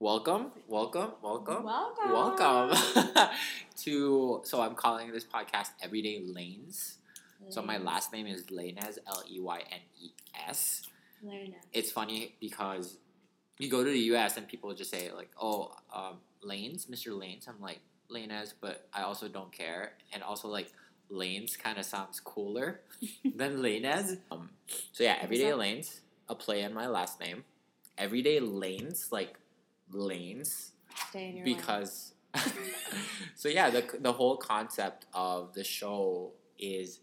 welcome, welcome, welcome, Welcome. welcome to. So I'm calling this podcast Everyday Lanes. So my last name is Lanes, L E Y N E S. It's funny because you go to the U.S. and people just say like, "Oh, um, Lanes, Mr. Lanes." I'm like Lanes, but I also don't care, and also like Lanes kind of sounds cooler than Lanes. Um, so yeah, Everyday? Lanes, a play on my last name. Everyday Lanes, like lanes, Stay in your lane. because. so yeah, the the whole concept of the show is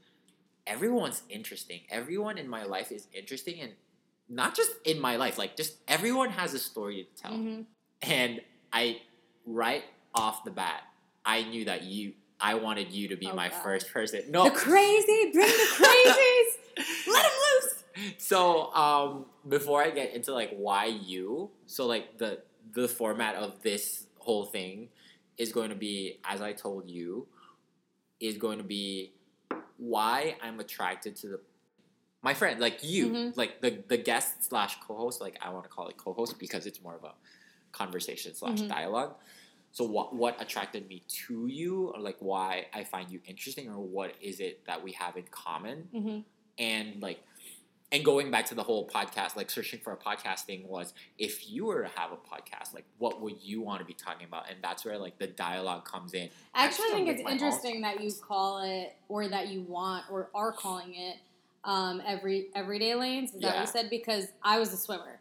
everyone's interesting. Everyone in my life is interesting, and not just in my life. Like just everyone has a story to tell. Mhm. And I, right off the bat, I knew that you. I wanted you to be Oh, my God. first person. No, The crazy, bring the crazies. Let them loose. so um before i get into like why you so like the the format of this whole thing is going to be as i told you is going to be why i'm attracted to the my friend like you Mhm. like the the guest slash co-host like i want to call it co-host because it's more of a conversation slash Mhm. dialogue so what what attracted me to you or like why i find you interesting or what is it that we have in common Mhm. and like and going back to the whole podcast like searching for a podcast thing was if you were to have a podcast like what would you want to be talking about and that's where like the dialogue comes in I actually Actually, think it's interesting that you call it, or that you want, or are calling it, um, every everyday lanes. Is that what you said? Because I was a swimmer,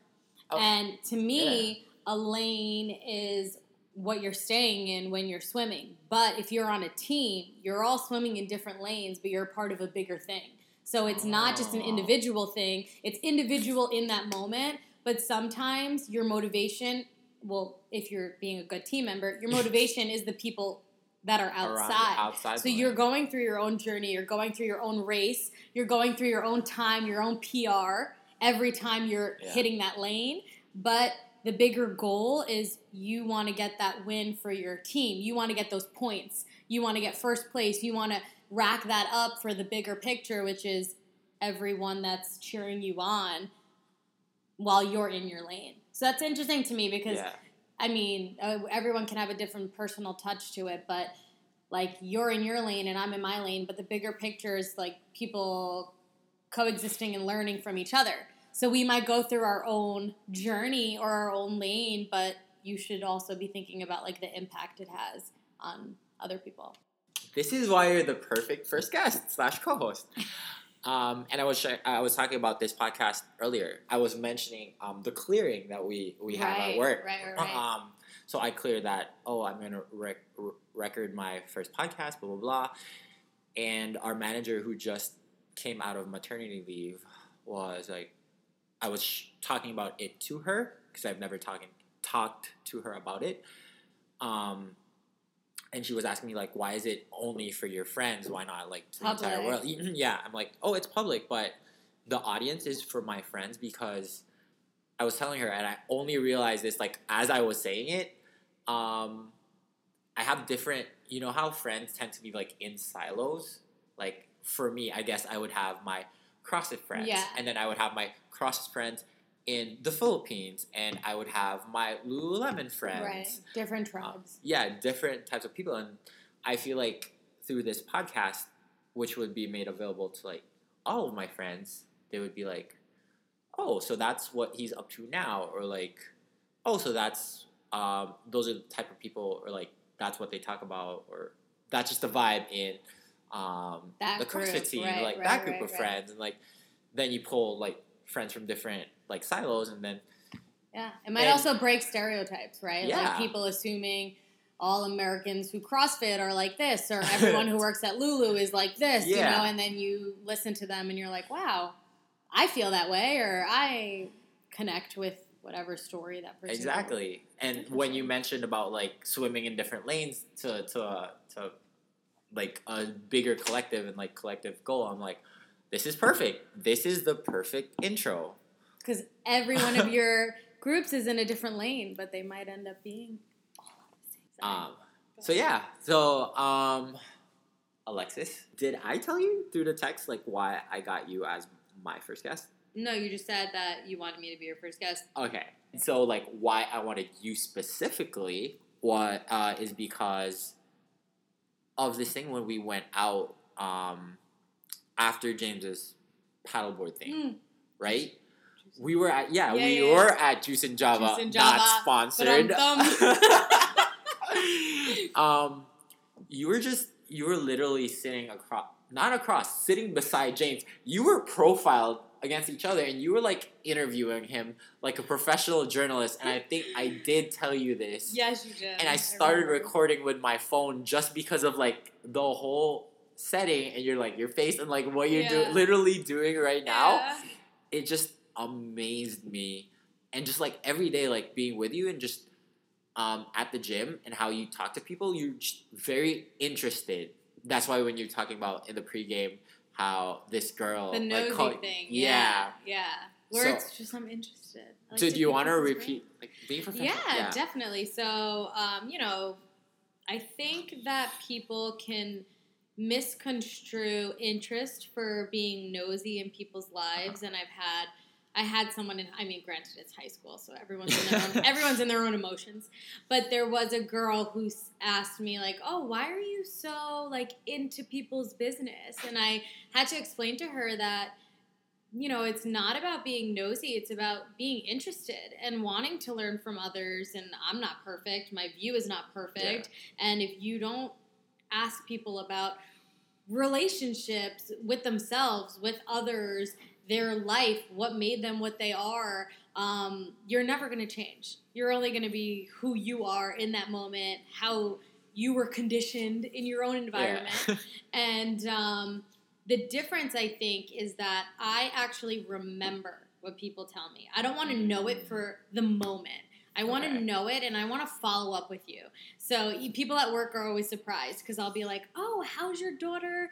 Oh, and to me, a lane is what you're staying in when you're swimming. But if you're on a team, you're all swimming in different lanes, but you're part of a bigger thing. So it's not just an individual thing. It's individual in that moment, but sometimes your motivation, well, if you're being a good team member, your motivation is the people that are outside. outside So you're going through your own journey, you're going through your own race, you're going through your own time, your own PR every time you're Yeah. hitting that lane. But the bigger goal is you want to get that win for your team. You want to get those points. You want to get first place. You want to rack that up for the bigger picture, which is everyone that's cheering you on while you're in your lane. So that's interesting to me because yeah I mean, uh, everyone can have a different personal touch to it, but like you're in your lane and I'm in my lane, but the bigger picture is like people coexisting and learning from each other. So we might go through our own journey or our own lane, but you should also be thinking about like the impact it has on other people. This is why you're the perfect first guest slash co-host um, and I was sh- I was talking about this podcast earlier. I was mentioning um, the clearing that we we have at work. Right, right, right. Um, so I cleared that. Oh, I'm gonna rec- record my first podcast. Blah blah blah. And our manager, who just came out of maternity leave, was like, I was sh- talking about it to her because I've never talking talked to her about it. Um, and she was asking me like, why is it only for your friends? Why not like to the entire world? Yeah, I'm like, oh, it's public, but the audience is for my friends because I was telling her, and I only realized this like as I was saying it. Um, I have different, you know, how friends tend to be like in silos. Like for me, I guess I would have my CrossFit friends, Yeah. and then I would have my CrossFit friends in the Philippines, and I would have my Lululemon friends. Right. Different Um, tribes. yeah, different types of people, and I feel like through this podcast, which would be made available to like all of my friends, they would be like, "Oh, so that's what he's up to now," or like, "Oh, so that's um, those are the type of people," or like, "That's what they talk about," or that's just the vibe in um, That the CrossFit group, team, right, like right, that group right, of friends, and like then you pull like friends from different like silos, and then Yeah. It might and- also break stereotypes, right? Yeah. Like people assuming all Americans who CrossFit are like this, or everyone who works at Lulu is like this, you know, and then you listen to them and you're like, wow, I feel that way, or I connect with whatever story that person Exactly. And when you mentioned about like swimming in different lanes to to uh, to like a bigger collective and like collective goal, I'm like, this is perfect. This is the perfect intro. Because every one of your groups is in a different lane, but they might end up being all on the same side. Um, so yeah. So um, Alexis, did I tell you through the text like why I got you as my first guest? no, you just said that you wanted me to be your first guest. Okay. So like why I wanted you specifically what uh, is because of this thing when we went out um, after James's paddleboard thing, Mm. right? We were at yeah, Yeah, we yeah, were at Juice and Java, Juice and not sponsored. Um, you were just you were literally sitting across, not across, sitting beside James. You were profiled against each other, and you were like interviewing him like a professional journalist. And I think I did tell you this. Yes, you did. And I started remember. recording with my phone just because of like the whole setting and you're like your face and like what you're Yeah. doing literally doing right now Yeah. it just amazed me and just like every day like being with you and just um, at the gym and how you talk to people you're very interested that's why when you're talking about in the pregame how this girl The like, nosy call- thing. yeah, Yeah. Yeah. Where So- it's just I'm interested. Like do you want to repeat like being professional Yeah, definitely. So, um, you know, I think that people can misconstrue interest for being nosy in people's lives, and I've had. I had someone in. I mean, granted, it's high school, so everyone's in their own, everyone's in their own emotions. But there was a girl who asked me, like, "Oh, why are you so like into people's business?" And I had to explain to her that you know, it's not about being nosy. It's about being interested and wanting to learn from others. And I'm not perfect. My view is not perfect. And if you don't ask people about relationships with themselves, with others, their life, what made them what they are, um, you're never going to change. You're only going to be who you are in that moment, how you were conditioned in your own environment. Yeah. And um, the difference, I think, is that I actually remember what people tell me. I don't want to know it for the moment. I want to Okay. know it and I want to follow up with you. So people at work are always surprised because I'll be like, "Oh, how's your daughter?"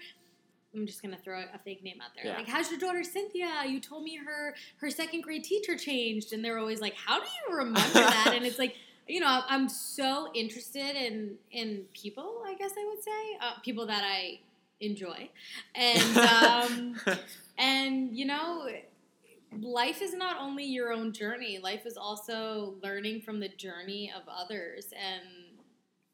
I'm just gonna throw a fake name out there. Yeah. Like, "How's your daughter Cynthia? You told me her her second grade teacher changed," and they're always like, "How do you remember that?" And it's like, you know, I'm so interested in in people. I guess I would say uh, people that I enjoy, and um, and you know life is not only your own journey life is also learning from the journey of others. And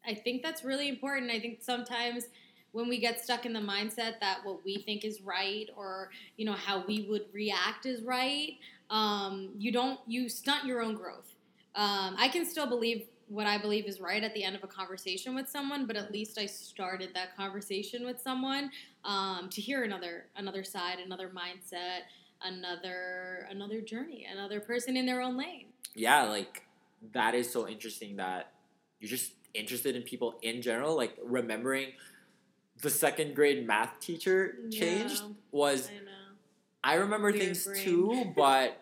i think that's really important. I think sometimes when we get stuck in the mindset that what we think is right or you know how we would react is right um, you don't you stunt your own growth. Um, i can still believe what i believe is right at the end of a conversation with someone but at least i started that conversation with someone um, to hear another another side another mindset another another journey another person in their own lane yeah, like that is so interesting that you're just interested in people in general. Like remembering the second grade math teacher changed Yeah. was i know I remember Weird things brain. too, but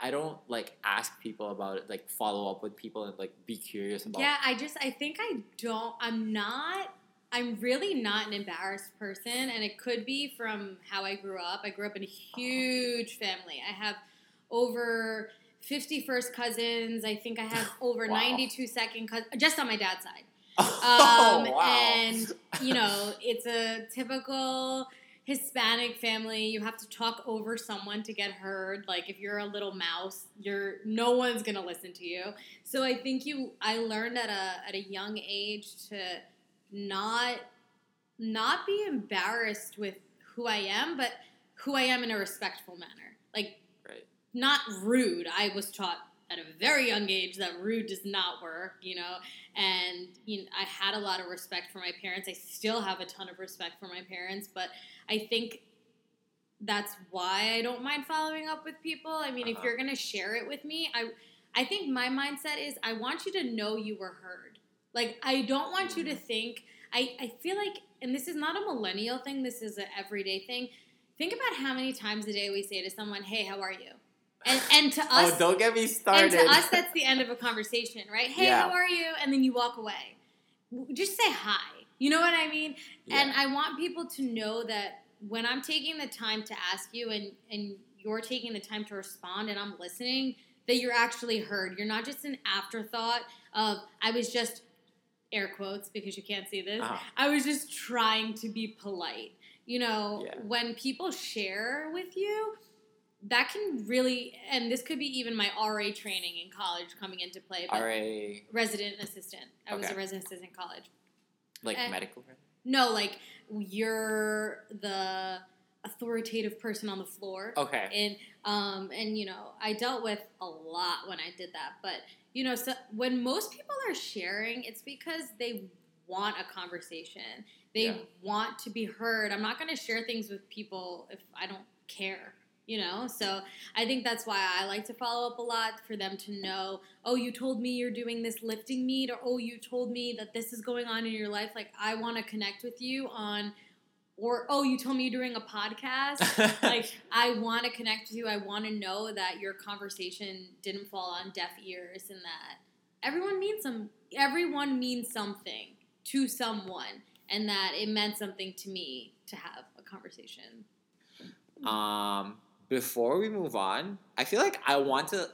I don't like ask people about it, like follow up with people and like be curious about. yeah i just i think i don't i'm not i'm really not an embarrassed person and it could be from how i grew up i grew up in a huge family i have over 50 first cousins i think i have over Wow. 92 second cousins just on my dad's side Oh, Um, wow. And you know, it's a typical Hispanic family. You have to talk over someone to get heard. Like if you're a little mouse, you're no one's gonna listen to you. So I think you, I learned at a at a young age to not not be embarrassed with who I am, but who I am in a respectful manner. Like Right. not rude. I was taught at a very young age that rude does not work, you know. And you know, I had a lot of respect for my parents. I still have a ton of respect for my parents, but I think that's why I don't mind following up with people. I mean, if Uh-huh. you're gonna share it with me, I I think my mindset is I want you to know you were heard. Like I don't want you to mm. think I, I feel like and this is not a millennial thing, this is an everyday thing. Think about how many times a day we say to someone, Hey, how are you? And and to oh, us oh, don't get me started. and to us, that's the end of a conversation, right? Hey, Yeah. how are you? And then you walk away. Just say hi. You know what I mean? And I want people to know that when I'm taking the time to ask you and, and you're taking the time to respond and I'm listening, that you're actually heard. You're not just an afterthought of, I was just, air quotes because you can't see this, Uh-huh. I was just trying to be polite. You know, Yeah. when people share with you, that can really, and this could be even my RA training in college coming into play. RA, resident assistant. I was a resident assistant in college. like Uh, medical. No, like you're the authoritative person on the floor. Okay. And um and you know, I dealt with a lot when I did that, but you know, so when most people are sharing, it's because they want a conversation. They Yeah. want to be heard. I'm not going to share things with people if I don't care, you know? So I think that's why I like to follow up a lot for them to know, oh, you told me you're doing this lifting meet, or oh, you told me that this is going on in your life. Like, I want to connect with you on, or oh, you told me you're doing a podcast. like, I want to connect with you. I want to know that your conversation didn't fall on deaf ears and that everyone means some, everyone means something to someone and that it meant something to me to have a conversation. Um, before we move on, I feel like I want to,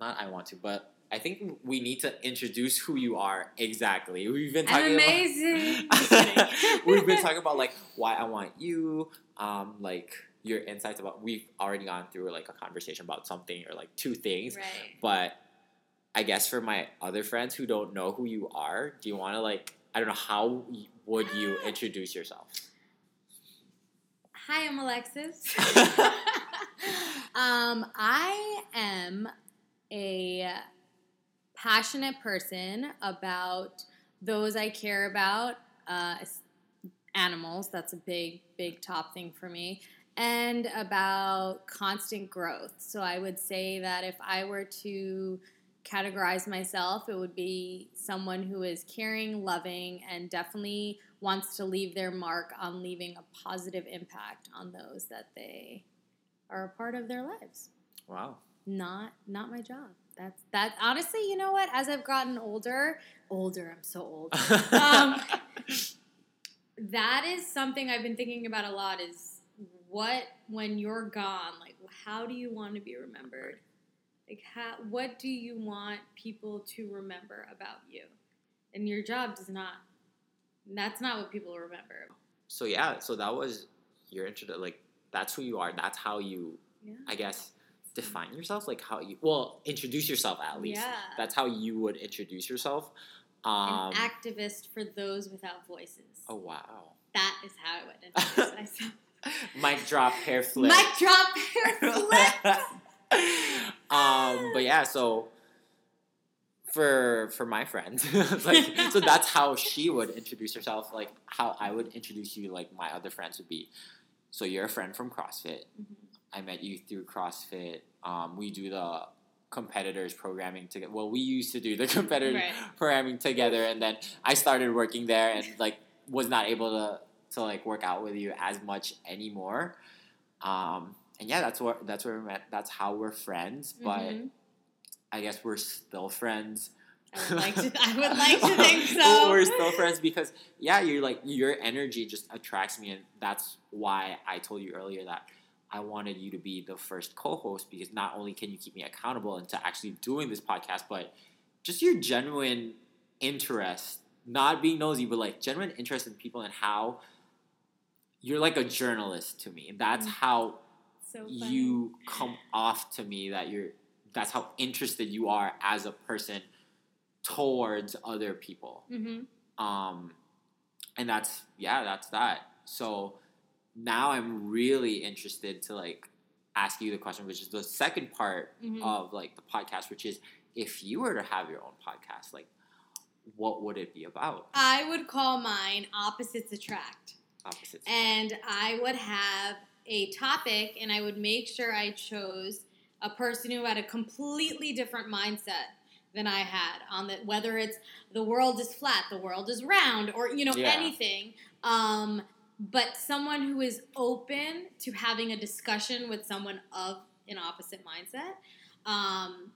not I want to, but I think we need to introduce who you are exactly. We've been talking I'm amazing. About. we've been talking about like why I want you, um, like your insights about. We've already gone through like a conversation about something or like two things, Right. but I guess for my other friends who don't know who you are, do you want to like? I don't know how would you introduce yourself? Hi, I'm Alexis. um, I am a passionate person about those I care about, uh, animals. That's a big, big top thing for me. And about constant growth. So I would say that if I were to categorize myself, it would be someone who is caring, loving, and definitely wants to leave their mark on leaving a positive impact on those that they are a part of their lives. Wow. Not not my job. That's that honestly, you know what? As I've gotten older, older, I'm so old. Um, that is something I've been thinking about a lot is what when you're gone, like how do you want to be remembered? Like how what do you want people to remember about you? And your job does not that's not what people remember. so yeah, so that was your intro. Like that's who you are. That's how you, Yeah. I guess, define yourself. Like how you, well, introduce yourself at least. Yeah. That's how you would introduce yourself. Um, An activist for those without voices. oh wow. That is how I would introduce myself. Mic drop, hair flip. Mic drop, hair flip. um, but yeah, so for for my friend, like so that's how she would introduce herself. Like how I would introduce you. Like my other friends would be. So you're a friend from CrossFit. Mhm. I met you through CrossFit. Um, we do the competitors programming together. Well, we used to do the competitors Right. programming together, and then I started working there, and like was not able to to like work out with you as much anymore. Um, and yeah, that's what that's where we met. That's how we're friends. But Mhm. I guess we're still friends. I would like to. I would like to think so. we're still friends because yeah, you're like your energy just attracts me, and that's why I told you earlier that I wanted you to be the first co-host because not only can you keep me accountable into actually doing this podcast, but just your genuine interest, not being nosy, but like genuine interest in people and how you're like a journalist to me. And That's Mm. how So you come off to me that you're that's how interested you are as a person towards other people Mhm. um and that's yeah that's that so now i'm really interested to like ask you the question which is the second part Mhm. of like the podcast which is if you were to have your own podcast like what would it be about I would call mine opposites attract. opposites and I would have a topic, and I would make sure I chose a person who had a completely different mindset than I had on the whether it's the world is flat, the world is round, or you know Yeah. anything. Um, but someone who is open to having a discussion with someone of an opposite mindset. Um,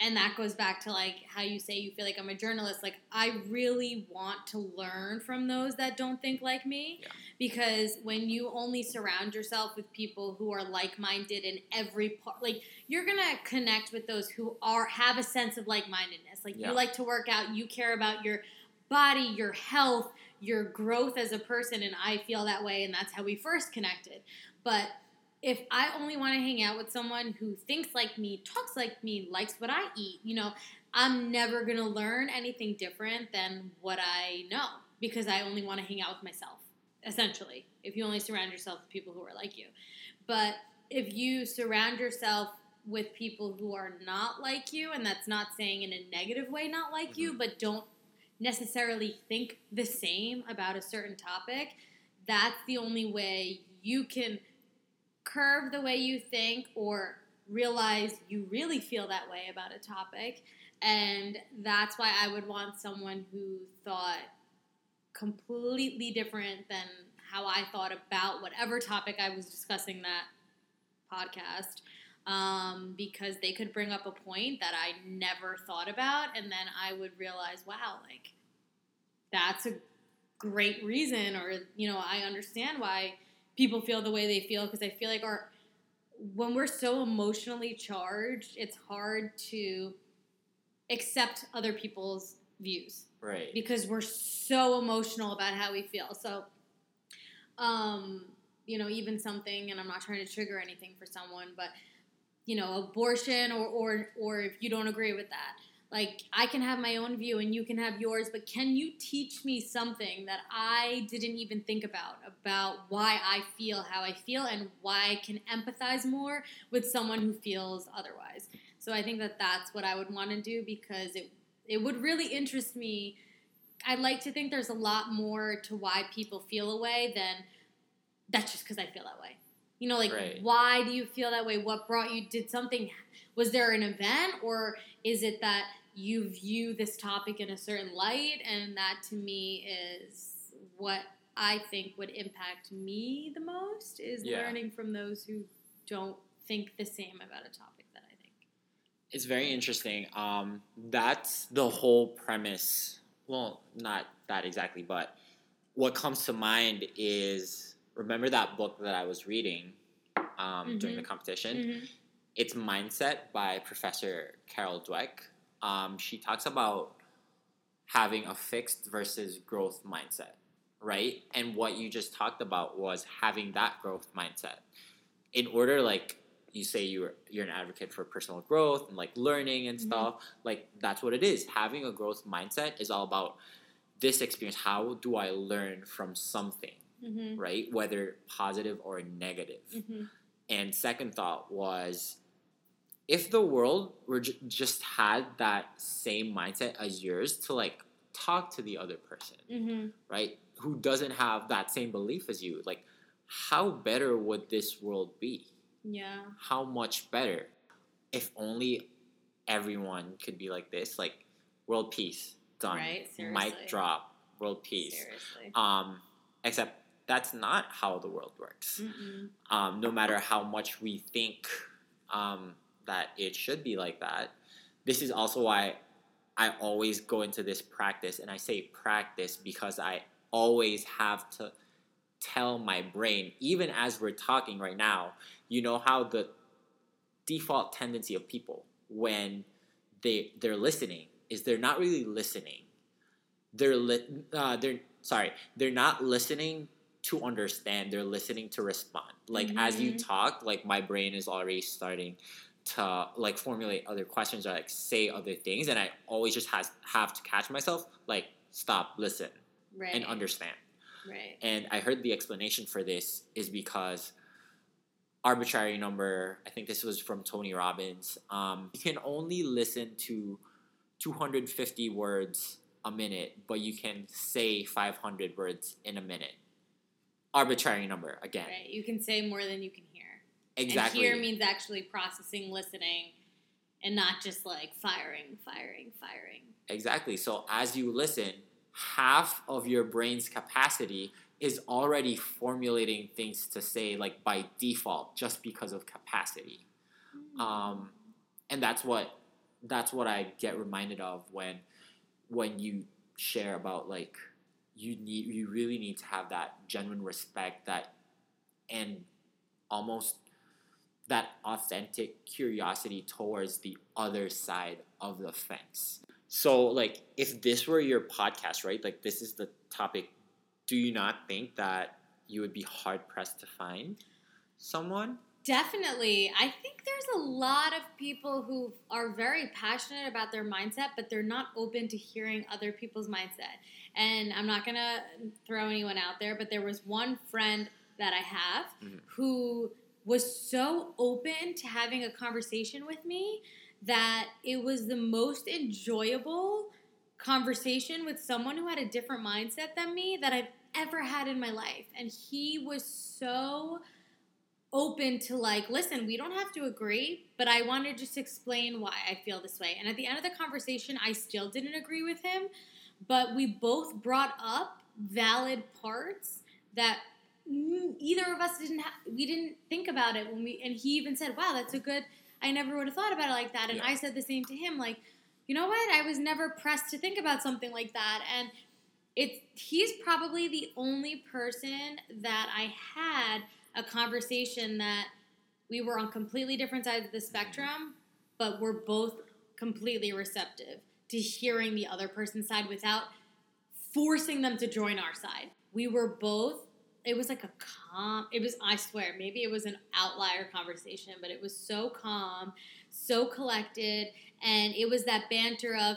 and that goes back to like how you say you feel like I'm a journalist. Like I really want to learn from those that don't think like me, Yeah. because when you only surround yourself with people who are like-minded in every part, like you're gonna connect with those who are have a sense of like-mindedness. Like Yeah. you like to work out, you care about your body, your health, your growth as a person, and I feel that way, and that's how we first connected. But if I only want to hang out with someone who thinks like me, talks like me, likes what I eat, you know, I'm never going to learn anything different than what I know because I only want to hang out with myself, essentially, if you only surround yourself with people who are like you. But if you surround yourself with people who are not like you, and that's not saying in a negative way, not like mm-hmm. you, but don't necessarily think the same about a certain topic, that's the only way you can curve the way you think or realize you really feel that way about a topic. And that's why I would want someone who thought completely different than how I thought about whatever topic I was discussing that podcast um, because they could bring up a point that I never thought about, and then I would realize, wow, like that's a great reason, or you know, I understand why people feel the way they feel because I feel like our when we're so emotionally charged, it's hard to accept other people's views, right? Because we're so emotional about how we feel. So, um, you know, even something, and I'm not trying to trigger anything for someone, but you know, abortion or, or, or if you don't agree with that. Like, I can have my own view and you can have yours, but can you teach me something that I didn't even think about, about why I feel how I feel and why I can empathize more with someone who feels otherwise? So I think that that's what I would want to do because it, it would really interest me. I'd like to think there's a lot more to why people feel a way than that's just because I feel that way. You know, like right. why do you feel that way? What brought you? Did something? Was there an event, or is it that you view this topic in a certain light? And that to me is what I think would impact me the most is yeah. learning from those who don't think the same about a topic that I think. It's very interesting. Um, that's the whole premise. Well, not that exactly, but what comes to mind is remember that book that I was reading um, mm-hmm. during the competition? Mm-hmm. It's Mindset by Professor Carol Dweck. Um, she talks about having a fixed versus growth mindset, right? And what you just talked about was having that growth mindset. In order, like you say, you're you're an advocate for personal growth and like learning and mm-hmm. stuff. Like that's what it is. Having a growth mindset is all about this experience. How do I learn from something? mm-hmm. right? Whether positive or negative. Mm-hmm. And second thought was if the world were j- just had that same mindset as yours to like talk to the other person, mm-hmm. right? Who doesn't have that same belief as you, like how better would this world be? Yeah. How much better if only everyone could be like this, like world peace done. Right. Mic drop. World peace. Seriously. Um, except that's not how the world works. Um, no matter how much we think um, that it should be like that, this is also why I always go into this practice, and I say practice because I always have to tell my brain, even as we're talking right now, you know how the default tendency of people when they they're listening is they're not really listening. They're li- uh, they're sorry, they're not listening to understand they're listening to respond like mm-hmm. as you mm-hmm. talk like my brain is already starting to like formulate other questions or like say other things and i always just has have to catch myself like stop listen right. and understand right and i heard the explanation for this is because arbitrary number i think this was from tony robbins um, you can only listen to 250 words a minute but you can say 500 words in a minute arbitrary number again. Right. You can say more than you can hear. Exactly. And hear means actually processing, listening, and not just like firing, firing, firing. Exactly. So as you listen, half of your brain's capacity is already formulating things to say like by default just because of capacity. Mm-hmm. Um, and that's what that's what I get reminded of when when you share about like you need you really need to have that genuine respect that and almost that authentic curiosity towards the other side of the fence. So like if this were your podcast, right? Like this is the topic, do you not think that you would be hard pressed to find someone? Definitely. I think there's a lot of people who are very passionate about their mindset, but they're not open to hearing other people's mindset. And I'm not going to throw anyone out there, but there was one friend that I have Mhm. who was so open to having a conversation with me that it was the most enjoyable conversation with someone who had a different mindset than me that I've ever had in my life. And he was so open to like, listen, we don't have to agree, but I want to just explain why I feel this way. And at the end of the conversation, I still didn't agree with him, but we both brought up valid parts that either of us didn't ha- we didn't think about it when we and he even said, "Wow, that's a good I never would have thought about it like that." And Yeah. I said the same to him like, "You know what? I was never pressed to think about something like that." And it's he's probably the only person that I had a conversation that we were on completely different sides of the spectrum, but we're both completely receptive to hearing the other person's side without forcing them to join our side. We were both it was like a calm it was I swear, maybe it was an outlier conversation, but it was so calm, so collected, and it was that banter of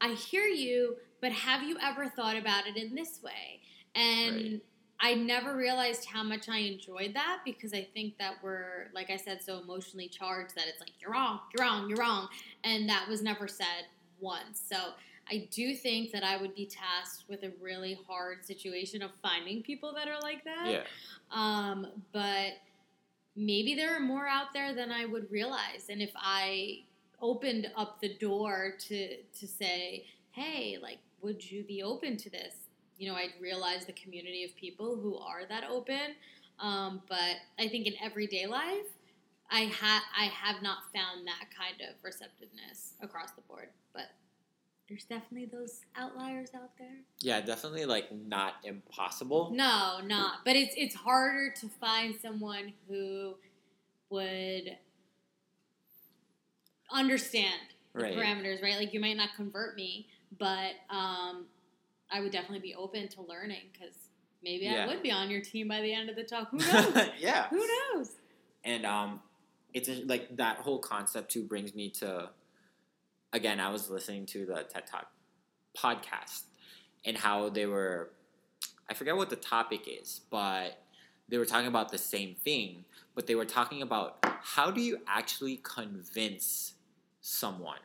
I hear you, but have you ever thought about it in this way? And Right. I never realized how much I enjoyed that because I think that we're, like I said, so emotionally charged that it's like, you're wrong, you're wrong, you're wrong. And that was never said once. So I do think that I would be tasked with a really hard situation of finding people that are like that. Yeah. Um, but maybe there are more out there than I would realize. And if I opened up the door to to say, hey, like, would you be open to this? You know, I'd realize the community of people who are that open. Um, but I think in everyday life, I ha- I have not found that kind of receptiveness across the board. But there's definitely those outliers out there. Yeah, definitely like not impossible. No, not. But it's it's harder to find someone who would understand the Right. parameters, right? Like you might not convert me, but um, I would definitely be open to learning because maybe Yeah. I would be on your team by the end of the talk. Who knows? yeah. who knows? and um it's a- like that whole concept too brings me to again i was listening to the ted talk podcast and how they were i forget what the topic is but they were talking about the same thing but they were talking about how do you actually convince someone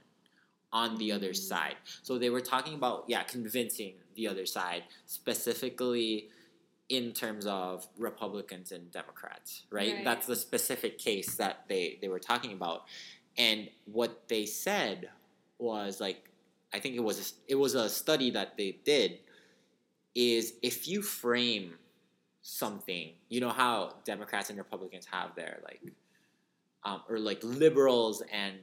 on the other Mm. side so they were talking about yeah convincing the other side specifically in terms of Republicans and Democrats, right? Right. That's the specific case that they, they were talking about. And what they said was like I think it was it was a study that they did is if you frame something, you know how Democrats and Republicans have their like um, or like liberals and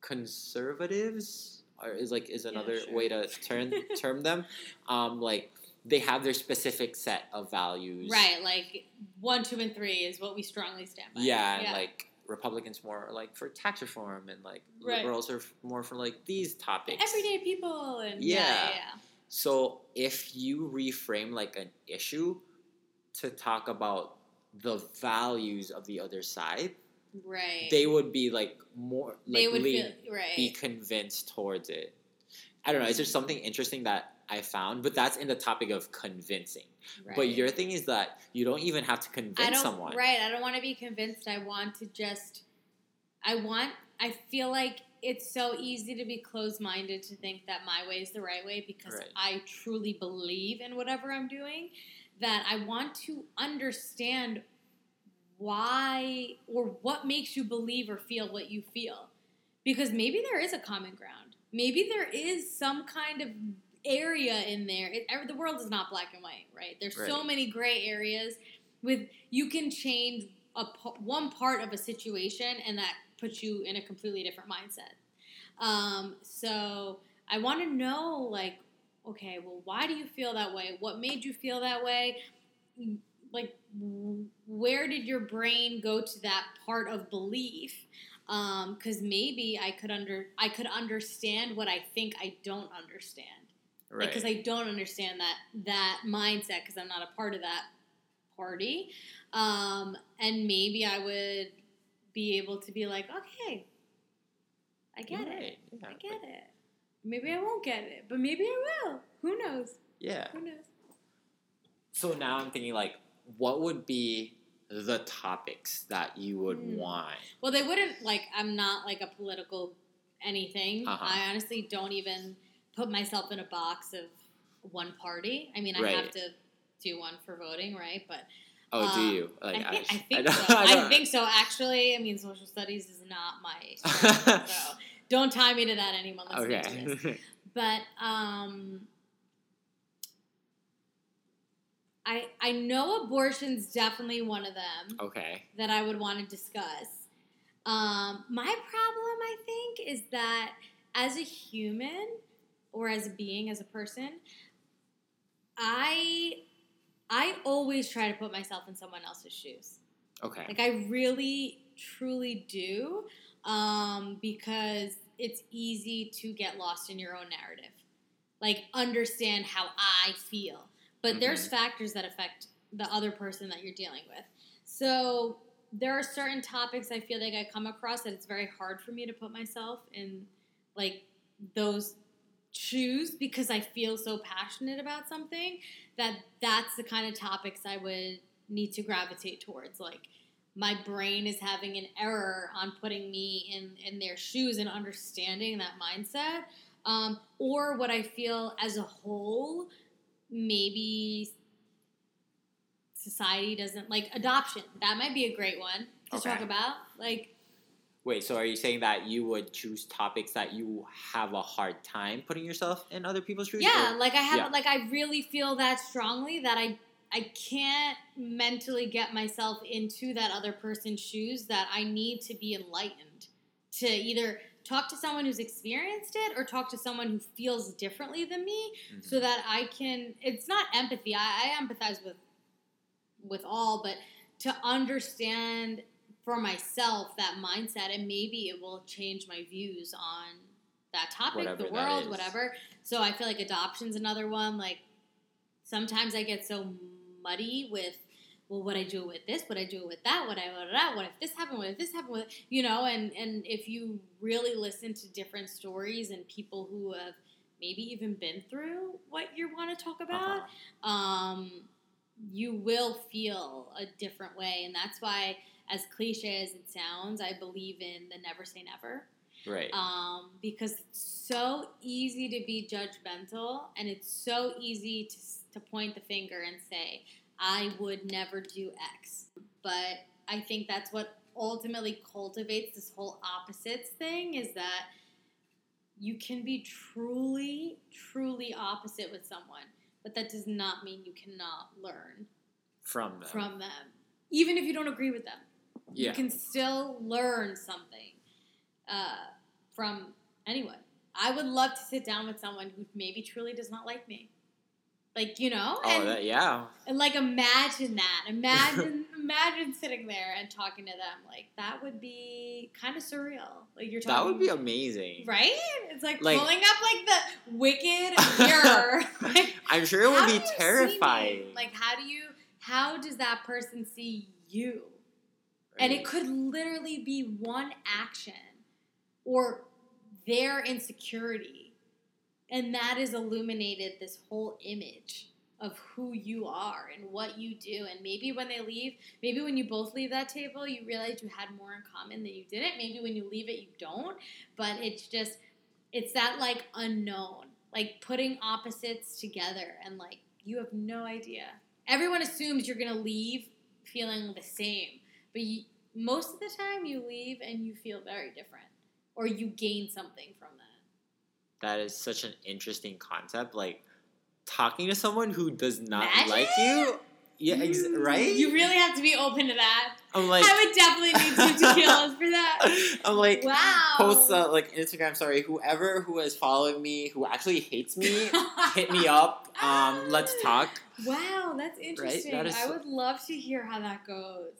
conservatives or is like is Yeah, another sure. way to term term them um, like they have their specific set of values Right, like one, two, and three is what we strongly stand by. yeah, and like Republicans more like for tax reform and like Right. liberals are more for like these topics everyday people and yeah, Yeah. yeah, So if you reframe like an issue to talk about the values of the other side, right. they would be like more They would likely feel right. be convinced towards it. I don't know. Is there something interesting that I found? But that's in the topic of convincing. But your thing is that you don't even have to I convince don't someone. right. I don't want to be convinced. I want to just. I want. I feel like it's so easy to be closed-minded to think that my way is the right way because Right. I truly believe in whatever I'm doing. That I want to understand why or what makes you believe or feel what you feel, because maybe there is a common ground. Maybe there is some kind of area in there. It, the world is not black and white, right? There's so many gray areas. With you can change a one part of a situation, and that puts you in a completely different mindset. Um, so I want to know, like, okay, well, why do you feel that way? What made you feel that way? Like, where did your brain go to that part of belief? Because maybe I could under I could understand what I think I don't understand Right. because I don't understand that that mindset because I'm not a part of that party. Um, and maybe I would be able to be like, okay, I get You're it. Yeah. I get it. Maybe I won't get it, but maybe I will. Who knows? Yeah. Who knows? So now I'm thinking like, what would be the topics that you would Hmm. want? Well, they wouldn't like. I'm not like a political anything. Uh-huh. I honestly don't even put myself in a box of one party. I mean, I Right. have to do one for voting, right? But Oh, Uh, do you? Like, I think, I, I, think don't- so. I, think so. Actually, I mean, social studies is not my strength, so don't tie me to that, anyone listening to this. Okay. But um, I I know abortion's definitely one of them okay. that I would want to discuss. Um, my problem, I think, is that as a human or as a being, as a person, I I always try to put myself in someone else's shoes. Okay. Like I really, truly do, um, because it's easy to get lost in your own narrative. Like understand how I feel, but there's factors that affect the other person that you're dealing with. So there are certain topics I feel like I come across that it's very hard for me to put myself in like those shoes because I feel so passionate about something that that's the kind of topics I would need to gravitate towards. Like my brain is having an error on putting me in in their shoes and understanding that mindset. Um, or what I feel as a whole, maybe society doesn't like adoption. That might be a great one to Okay. talk about. Like Wait, so are you saying that you would choose topics that you have a hard time putting yourself in other people's shoes? Yeah, or- like I have, yeah. like I really feel that strongly that I I can't mentally get myself into that other person's shoes. That I need to be enlightened to either talk to someone who's experienced it or talk to someone who feels differently than me, Mhm. so that I can. It's not empathy. I, I empathize with with all, but to understand for myself that mindset and maybe it will change my views on that topic, Whatever the world, whatever. So I feel like adoption's another one. Like sometimes I get so muddy with, well, what I do with this, what I do with that, what I what, that, what if this happened, what if this happened, with you know, and and if you really listen to different stories and people who have maybe even been through what you want to talk about, Uh-huh. um, you will feel a different way, and that's why, as cliche as it sounds, I believe in the never say never Right. um, because it's so easy to be judgmental and it's so easy to, to point the finger and say, I would never do X. But I think that's what ultimately cultivates this whole opposites thing is that you can be truly, truly opposite with someone, but that does not mean you cannot learn From them. from them, even if you don't agree with them yeah. you can still learn something uh, from anyone. I would love to sit down with someone who maybe truly does not like me. Like, you know? oh, and, that, yeah. and like imagine that. Imagine imagine sitting there and talking to them. Like that would be kind of surreal. Like you're talking That would be amazing. Right? It's like, Like- pulling up like the wicked mirror. Like, I'm sure it would be do you see me? terrifying. Like how do you how does that person see you? And it could literally be one action or their insecurity. And that is illuminated this whole image of who you are and what you do. And maybe when they leave, maybe when you both leave that table, you realize you had more in common than you didn't. Maybe when you leave it, you don't. But it's just, it's that like unknown, like putting opposites together and like you have no idea. Everyone assumes you're going to leave feeling the same. But you, most of the time, you leave and you feel very different, or you gain something from that. that is such an interesting concept. Like talking to someone who does not Imagine? like you. Yeah, ex- Mm, right. You really have to be open to that. I'm like, I would definitely need two tequilas for that. I'm like, Wow. post uh, like Instagram story. Whoever who is following me, who actually hates me, hit me up. Um, let's talk. Wow, that's interesting. That is I would love to hear how that goes.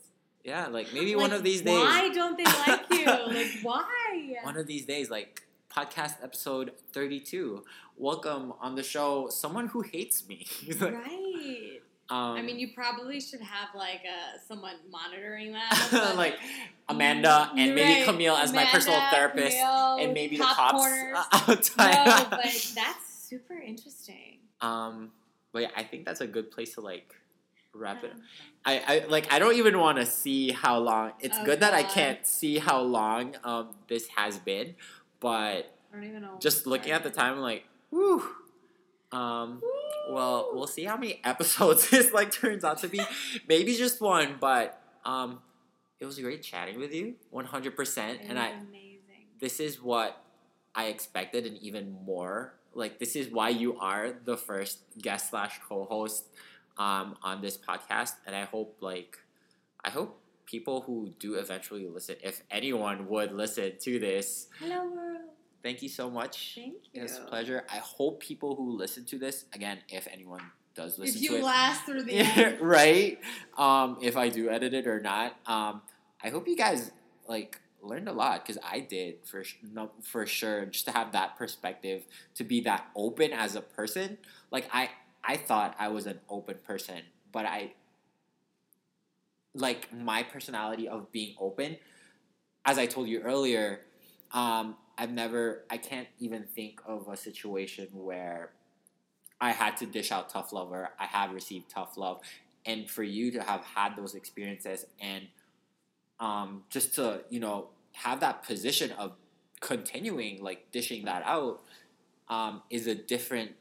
Yeah, like maybe Like, one of these days. Why don't they like you? like, why? One of these days, like podcast episode thirty-two. Welcome on the show, someone who hates me. Like, right. Um, I mean, you probably should have like a someone monitoring that. like Amanda and maybe Right. Camille as my personal therapist, Camille, and maybe the cops outside. no, but that's super interesting. um, but yeah, I think that's a good place to like wrap it. Um, I, I like I don't even want to see how long. It's Oh, good that I can't see how long um this has been, but I don't even know. just looking at the time, I'm like, whew. Um, well, we'll see how many episodes this like turns out to be. Maybe just one, but um, it was great chatting with you, one hundred percent. And I, amazing. this is what I expected, and even more. Like this is why you are the first guest slash co-host um, on this podcast, and I hope like I hope people who do eventually listen, if anyone would listen to this, Hello world. thank you so much. Thank you. It's a pleasure. I hope people who listen to this again, if anyone does listen If you to it, last through the end. right? Um, if I do edit it or not, um, I hope you guys like learned a lot because I did for no, for sure. Just to have that perspective, to be that open as a person. Like I, I thought I was an open person, but I like my personality of being open. As I told you earlier, um, I've never, I can't even think of a situation where I had to dish out tough love or I have received tough love. And for you to have had those experiences and um, just to, you know, have that position of continuing, like dishing that out, um, is a different,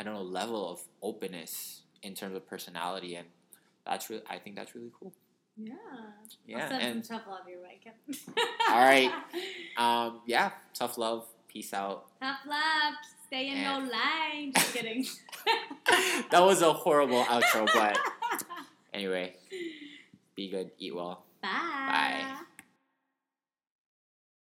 I don't know, level of openness in terms of personality. And that's really, I think that's really cool. Yeah. Yeah. I'll And tough love your way, Kevin. All right. um, yeah, tough love. Peace out. Tough love. Stay in And- no line. Just kidding. that was a horrible outro, but anyway, be good, eat well. Bye. Bye.